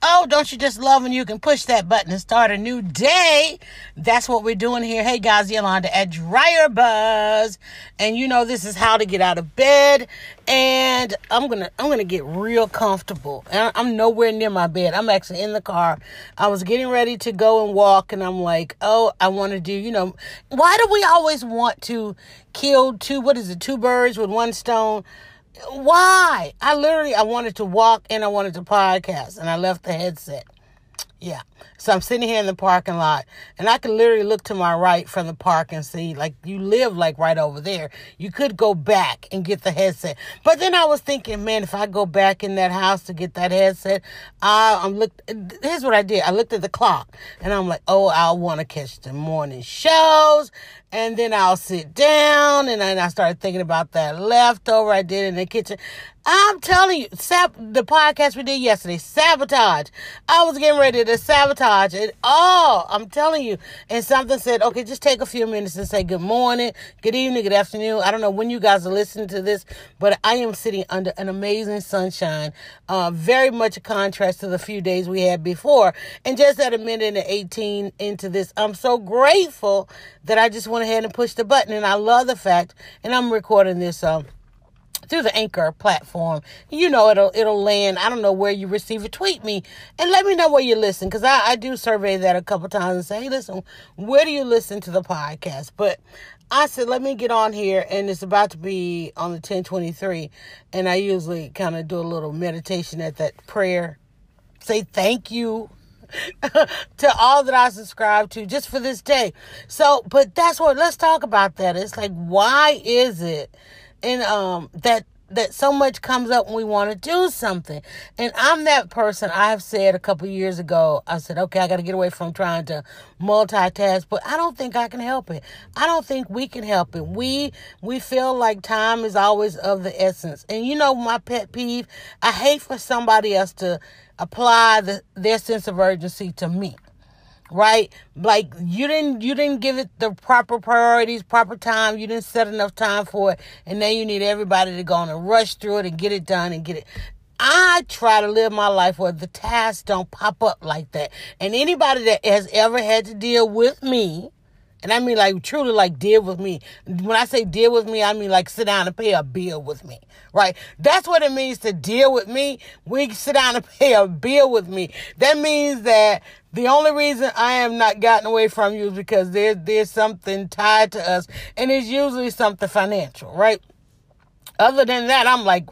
Oh, don't you just love when you can push that button and start a new day? That's what we're doing here. Hey guys, Yolanda at Dryer Buzz. And you know this is how to get out of bed. And I'm gonna I'm gonna get real comfortable. And I'm nowhere near my bed. I'm actually in the car. I was getting ready to go and walk, and I'm like, oh, I want to do, you know, why do we always want to kill two what is it, two birds with one stone? Why? I literally I wanted to walk and I wanted to podcast and I left the headset. Yeah. So I'm sitting here in the parking lot and I can literally look to my right from the park and see like you live like right over there. You could go back and get the headset. But then I was thinking, man, if I go back in that house to get that headset, I, I'm looked here's what I did. I looked at the clock and I'm like, oh, I'll want to catch the morning shows and then I'll sit down and then I started thinking about that leftover I did in the kitchen. I'm telling you, sab- the podcast we did yesterday, sabotage. I was getting ready to sabotage it all. I'm telling you. And something said, okay, just take a few minutes and say good morning, good evening, good afternoon. I don't know when you guys are listening to this, but I am sitting under an amazing sunshine. Uh, very much a contrast to the few days we had before. And just at a minute and 18 into this, I'm so grateful that I just went ahead and pushed the button. And I love the fact, and I'm recording this, um, through the Anchor platform. You know it'll it'll land. I don't know where you receive it. Tweet me and let me know where you listen because I, I do survey that a couple times and say, hey, listen, where do you listen to the podcast? But I said, let me get on here, and it's about to be on the 1023. And I usually kind of do a little meditation at that prayer. Say thank you to all that I subscribe to just for this day. So, but that's what, let's talk about that. It's like, why is it and um that that so much comes up when we want to do something. And I'm that person. I've said a couple years ago, I said, okay, I got to get away from trying to multitask, but I don't think I can help it. I don't think we can help it. We, we feel like time is always of the essence. And you know, my pet peeve, I hate for somebody else to apply the, their sense of urgency to me right? Like you didn't you didn't give it the proper priorities proper time. You didn't set enough time for it. And then you need everybody to go on and rush through it and get it done and get it. I try to live my life where the tasks don't pop up like that. And anybody that has ever had to deal with me, and I mean like truly like deal with me. When I say deal with me, I mean like sit down and pay a bill with me. Right? That's what it means to deal with me. We sit down and pay a bill with me. That means that the only reason I am not gotten away from you is because there's there's something tied to us, and it's usually something financial, right? Other than that, I'm like,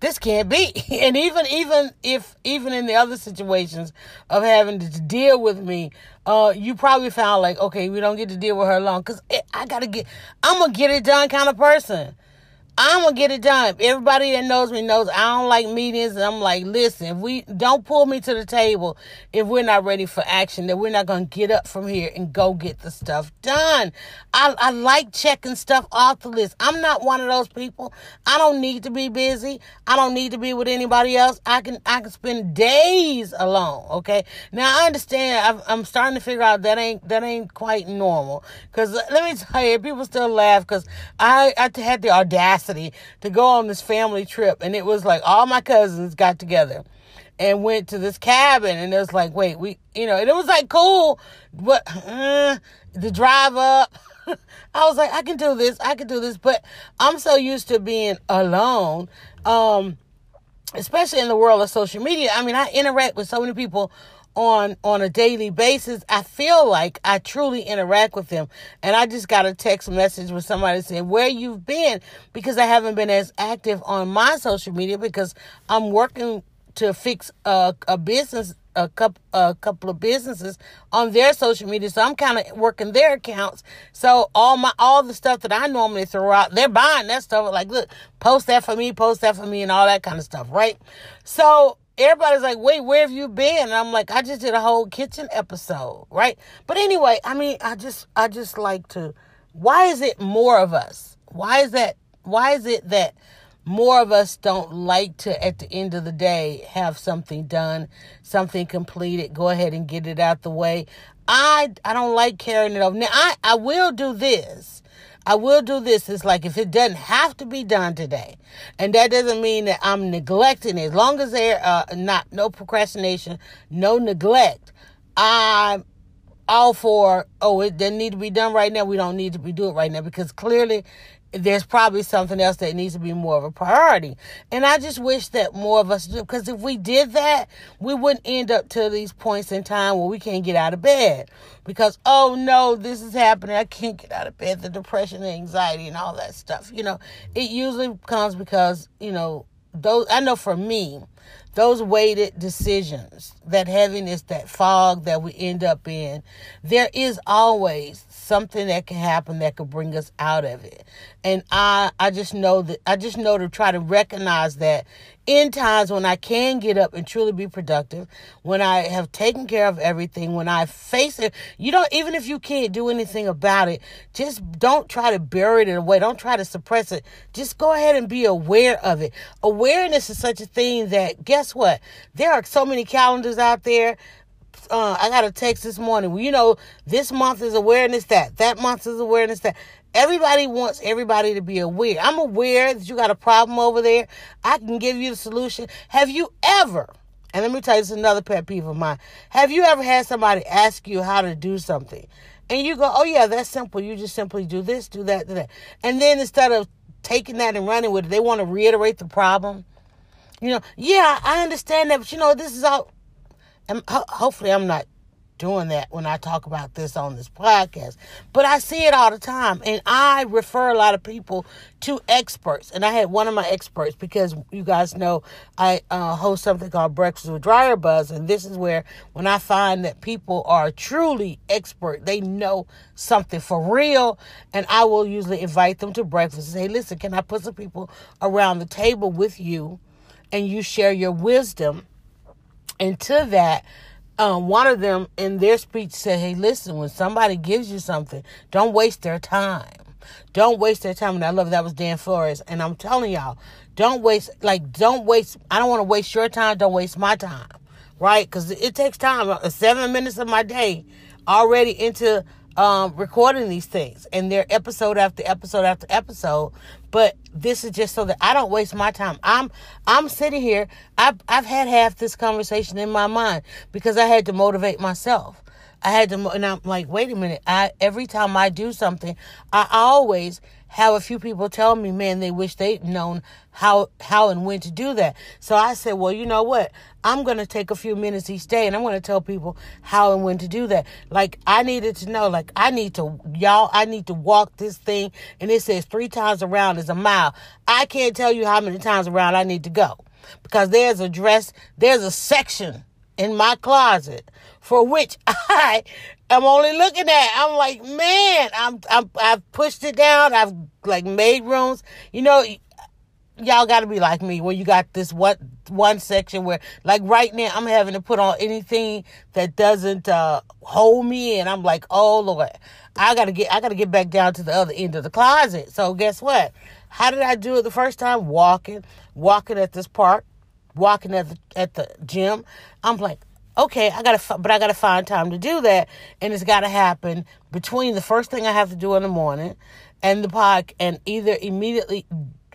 this can't be. And even even if even in the other situations of having to deal with me, uh, you probably found like, okay, we don't get to deal with her long because I gotta get, I'm gonna get it done kind of person. I'm gonna get it done. Everybody that knows me knows I don't like meetings. And I'm like, listen, if we don't pull me to the table if we're not ready for action, then we're not gonna get up from here and go get the stuff done. I, I like checking stuff off the list. I'm not one of those people. I don't need to be busy. I don't need to be with anybody else. I can I can spend days alone. Okay. Now I understand. i am starting to figure out that ain't that ain't quite normal. Cause let me tell you, people still laugh because I I had the audacity to go on this family trip. And it was like all my cousins got together and went to this cabin. And it was like, wait, we, you know, and it was like cool, but uh, the drive up. I was like, I can do this. I can do this. But I'm so used to being alone. Um, especially in the world of social media. I mean, I interact with so many people on on a daily basis, I feel like I truly interact with them. And I just got a text message with somebody saying where you've been? Because I haven't been as active on my social media because I'm working to fix a, a business a couple a couple of businesses on their social media. So i'm kind of working their accounts. So all my all the stuff that i normally throw out they're buying that stuff. Like look post that for me post that for me and all that kind of stuff right? So everybody's like, wait, where have you been? And I'm like, I just did a whole kitchen episode, right? But anyway, I mean, I just, I just like to, why is it more of us? Why is that, why is it that more of us don't like to, at the end of the day, have something done, something completed, go ahead and get it out the way? I, I don't like carrying it over. Now, I, I will do this. I will do this. It's like if it doesn't have to be done today, and that doesn't mean that I'm neglecting it. As long as there uh not no procrastination, no neglect, I'm all for oh it doesn't need to be done right now. We don't need to be doing it right now because clearly there's probably something else that needs to be more of a priority. And I just wish that more of us do, because if we did that, we wouldn't end up to these points in time where we can't get out of bed. Because, oh no, this is happening. I can't get out of bed. The depression and anxiety and all that stuff. You know, it usually comes because, you know, those, I know for me, those weighted decisions, that heaviness, that fog that we end up in, there is always something that can happen that could bring us out of it. And I I just know that I just know to try to recognize that in times when I can get up and truly be productive, when I have taken care of everything, when I face it, you don't even if you can't do anything about it, just don't try to bury it away. Don't try to suppress it. Just go ahead and be aware of it. Awareness is such a thing that guess what? There are so many calendars out there uh, I got a text this morning. You know, this month is awareness that. That month is awareness that. Everybody wants everybody to be aware. I'm aware that you got a problem over there. I can give you the solution. Have you ever, and let me tell you, this is another pet peeve of mine. Have you ever had somebody ask you how to do something? And you go, oh yeah, that's simple. You just simply do this, do that, do that. And then instead of taking that and running with it, they want to reiterate the problem. You know, yeah, I understand that, but you know, this is all and ho- hopefully I'm not doing that when I talk about this on this podcast. But I see it all the time. And I refer a lot of people to experts. And I had one of my experts because you guys know I uh, host something called Breakfast with Dryer Buzz. And this is where when I find that people are truly expert, they know something for real. And I will usually invite them to breakfast and say, listen, can I put some people around the table with you and you share your wisdom? And to that, um, one of them in their speech said, Hey, listen, when somebody gives you something, don't waste their time. Don't waste their time. And I love that was Dan Flores. And I'm telling y'all, don't waste, like, don't waste, I don't want to waste your time. Don't waste my time. Right? Because it takes time. Uh, seven minutes of my day already into um, recording these things. And they're episode after episode after episode. But this is just so that I don't waste my time. I'm I'm sitting here. I've I've had half this conversation in my mind because I had to motivate myself. I had to, and I'm like, wait a minute. I every time I do something, I always have a few people tell me, man, they wish they'd known how how and when to do that. So I said, well, you know what? I'm going to take a few minutes each day and I'm going to tell people how and when to do that. Like I needed to know, like I need to y'all, I need to walk this thing and it says 3 times around is a mile. I can't tell you how many times around I need to go because there's a dress, there's a section in my closet for which I am only looking at. I'm like, man, I'm, I'm I've pushed it down. I've like made rooms. You know, y'all got to be like me where you got this what one section where like right now I'm having to put on anything that doesn't uh hold me and I'm like, "Oh Lord, I got to get I got to get back down to the other end of the closet." So guess what? How did I do it the first time? Walking, walking at this park, walking at the at the gym. I'm like, okay, I gotta, but I gotta find time to do that, and it's gotta happen between the first thing I have to do in the morning and the pod, and either immediately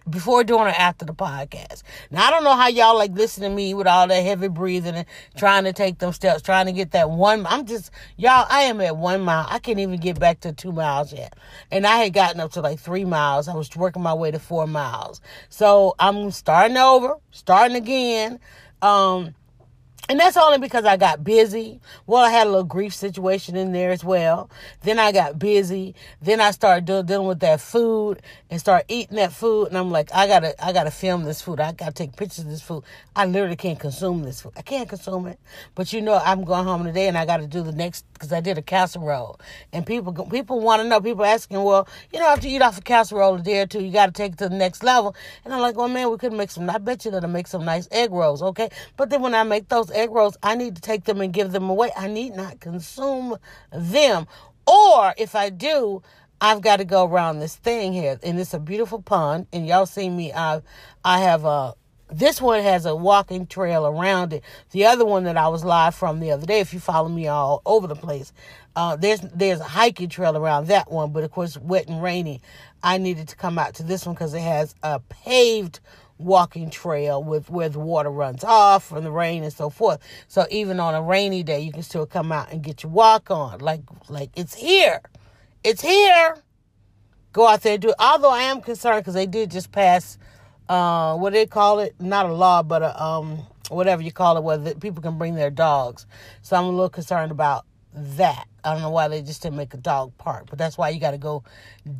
before, doing or after the podcast. Now, I don't know how y'all like listen to me with all that heavy breathing and trying to take them steps, trying to get that one. I'm just, y'all, I am at one mile. I can't even get back to two miles yet. And I had gotten up to like three miles. I was working my way to four miles. So I'm starting over, starting again. Um, and that's only because I got busy. Well, I had a little grief situation in there as well. Then I got busy. Then I started do, dealing with that food and start eating that food. And I'm like, I gotta, I gotta film this food. I gotta take pictures of this food. I literally can't consume this food. I can't consume it. But you know, I'm going home today and I gotta do the next because I did a casserole. And people, people want to know. People asking, well, you know, after you eat off a casserole a day or two, you gotta take it to the next level. And I'm like, well, man, we could make some. I bet you that'll make some nice egg rolls, okay? But then when I make those egg rolls, I need to take them and give them away. I need not consume them. Or if I do, I've got to go around this thing here. And it's a beautiful pond. And y'all see me, I, I have a, This one has a walking trail around it. The other one that I was live from the other day, if you follow me all over the place, uh, there's there's a hiking trail around that one, but of course wet and rainy. I needed to come out to this one because it has a paved walking trail with where the water runs off from the rain and so forth. So even on a rainy day, you can still come out and get your walk on. Like like it's here, it's here. Go out there and do it. Although I am concerned because they did just pass, uh, what they call it? Not a law, but a um, whatever you call it, where people can bring their dogs. So I'm a little concerned about that. I don't know why they just didn't make a dog park, but that's why you got to go,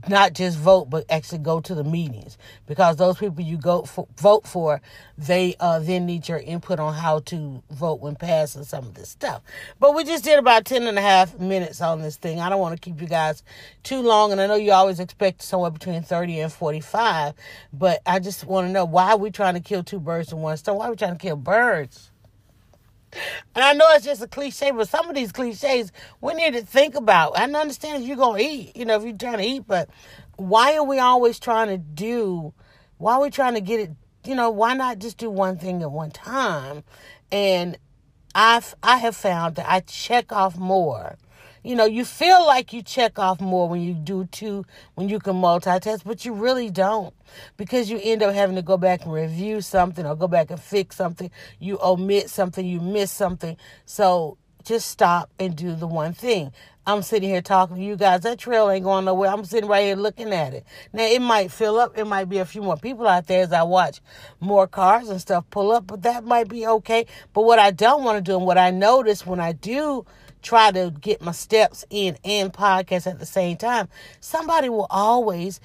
not just vote, but actually go to the meetings because those people you go for, vote for, they uh, then need your input on how to vote when passing some of this stuff. But we just did about 10 and a half minutes on this thing. I don't want to keep you guys too long, and I know you always expect somewhere between 30 and 45, but I just want to know why are we trying to kill two birds in one stone? Why are we trying to kill birds? And I know it's just a cliche, but some of these cliches we need to think about. I understand if you're gonna eat, you know, if you're trying to eat, but why are we always trying to do? Why are we trying to get it? You know, why not just do one thing at one time? And I've I have found that I check off more you know, you feel like you check off more when you do two, when you can multitask, but you really don't because you end up having to go back and review something or go back and fix something. You omit something, you miss something. So just stop and do the one thing. I'm sitting here talking to you guys. That trail ain't going nowhere. I'm sitting right here looking at it. Now it might fill up. It might be a few more people out there as I watch more cars and stuff pull up, but that might be okay. But what I don't want to do and what I notice when I do try to get my steps in and podcast at the same time, somebody will always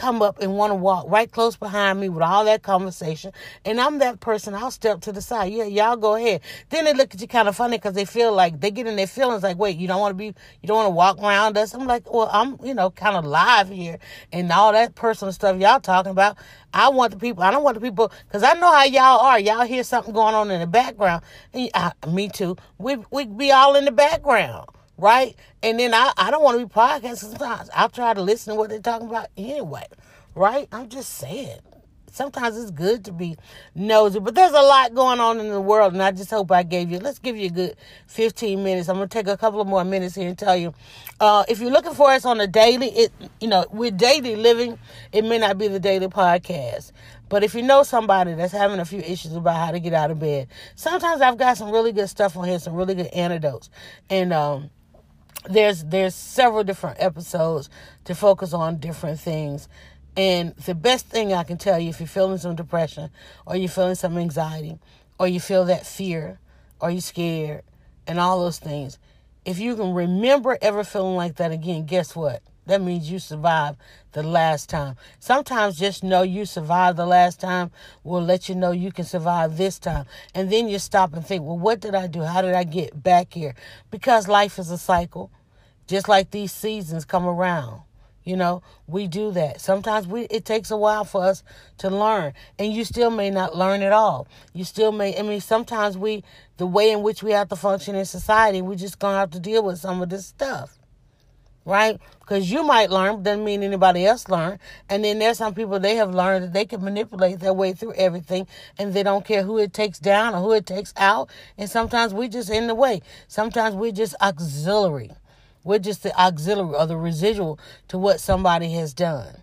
come up and want to walk right close behind me with all that conversation. And I'm that person. I'll step to the side. Yeah, y'all go ahead. Then they look at you kind of funny because they feel like they get in their feelings like, wait, you don't want to be, you don't want to walk around us. I'm like, well, I'm, you know, kind of live here and all that personal stuff y'all talking about. I want the people, I don't want the people, because I know how y'all are. Y'all hear something going on in the background. Me too. We, we be all in the background right? And then I, I don't want to be podcasting sometimes. I'll try to listen to what they're talking about anyway, right? I'm just saying. Sometimes it's good to be nosy, but there's a lot going on in the world, and I just hope I gave you. Let's give you a good 15 minutes. I'm gonna take a couple of more minutes here and tell you, uh, if you're looking for us on a daily, it you know we're daily living. It may not be the daily podcast, but if you know somebody that's having a few issues about how to get out of bed, sometimes I've got some really good stuff on here, some really good antidotes, and um, there's there's several different episodes to focus on different things. And the best thing i can tell you if you're feeling some depression or you're feeling some anxiety or you feel that fear or you're scared and all those things if you can remember ever feeling like that again guess what that means you survived the last time. Sometimes just know you survived the last time will let you know you can survive this time. And then you stop and think, well, what did I do? How did I get back here? Because life is a cycle. Just like these seasons come around. You know, we do that. Sometimes we it takes a while for us to learn, and you still may not learn at all. You still may. I mean, sometimes we the way in which we have to function in society, we're just gonna have to deal with some of this stuff right? Because you might learn, doesn't mean anybody else learn. And then there's some people they have learned that they can manipulate their way through everything, and they don't care who it takes down or who it takes out. And sometimes we just in the way. Sometimes we're just auxiliary. We're just the auxiliary or the residual to what somebody has done.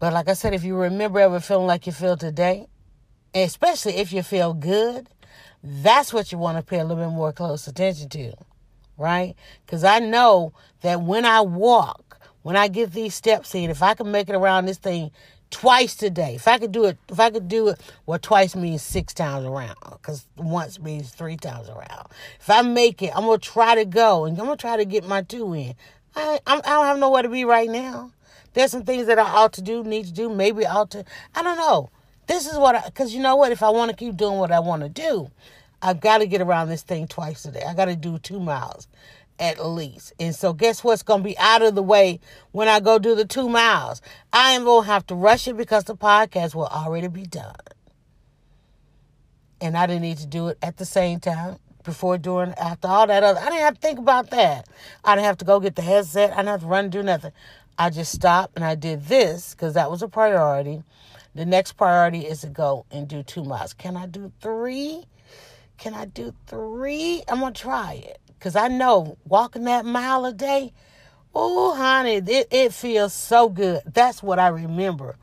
But like I said, if you remember ever feeling like you feel today, especially if you feel good, that's what you want to pay a little bit more close attention to right? Because I know that when I walk, when I get these steps in, if I can make it around this thing twice today, if I could do it, if I could do it, well, twice means six times around, because once means three times around. If I make it, I'm gonna try to go, and I'm gonna try to get my two in. I, I'm, I don't have nowhere to be right now. There's some things that I ought to do, need to do, maybe ought to. I don't know. This is what I, because you know what? If I want to keep doing what I want to do, I've got to get around this thing twice a day. I got to do two miles at least. And so, guess what's going to be out of the way when I go do the two miles? I am going to have to rush it because the podcast will already be done. And I didn't need to do it at the same time before doing after all that other. I didn't have to think about that. I didn't have to go get the headset. I didn't have to run do nothing. I just stopped and I did this because that was a priority. The next priority is to go and do two miles. Can I do three? Can I do three? I'm gonna try it because I know walking that mile a day. Oh, honey, it, it feels so good. That's what I remember.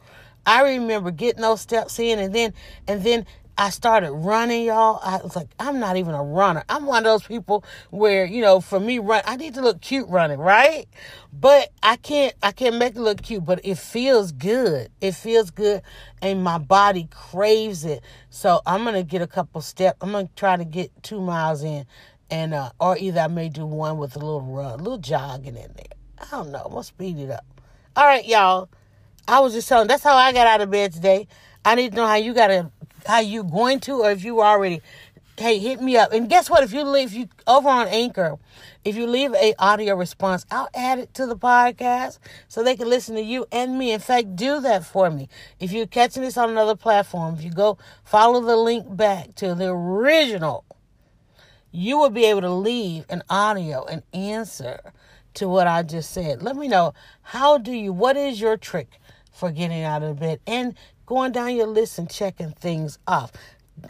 I remember getting those steps in, and then and then I started running, y'all. I was like, I'm not even a runner. I'm one of those people where, you know, for me, run, I need to look cute running, right? But I can't, I can't make it look cute, but it feels good. It feels good and my body craves it. So I'm going to get a couple steps. I'm going to try to get two miles in and, uh, or either I may do one with a little run, a little jogging in there. I don't know. I'm going to speed it up. All right, y'all. I was just telling, that's how I got out of bed today. I need to know how you got to how you going to or if you already hey hit me up. And guess what? If you leave you over on anchor if you leave a audio response i'll add it to the podcast so they can listen to you and me. In fact do that for me. If you're catching this on another platform if you go follow the link back to the original you will be able to leave an audio an answer to what i just said. Let me know how do you what is your trick for getting out of bed? And going down your list and checking things off.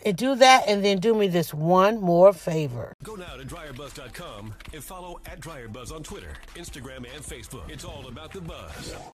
And do that and then do me this one more favor. Go now to dryerbuzz.com and follow at dryerbuzz on Twitter, Instagram, and Facebook. It's all about the buzz.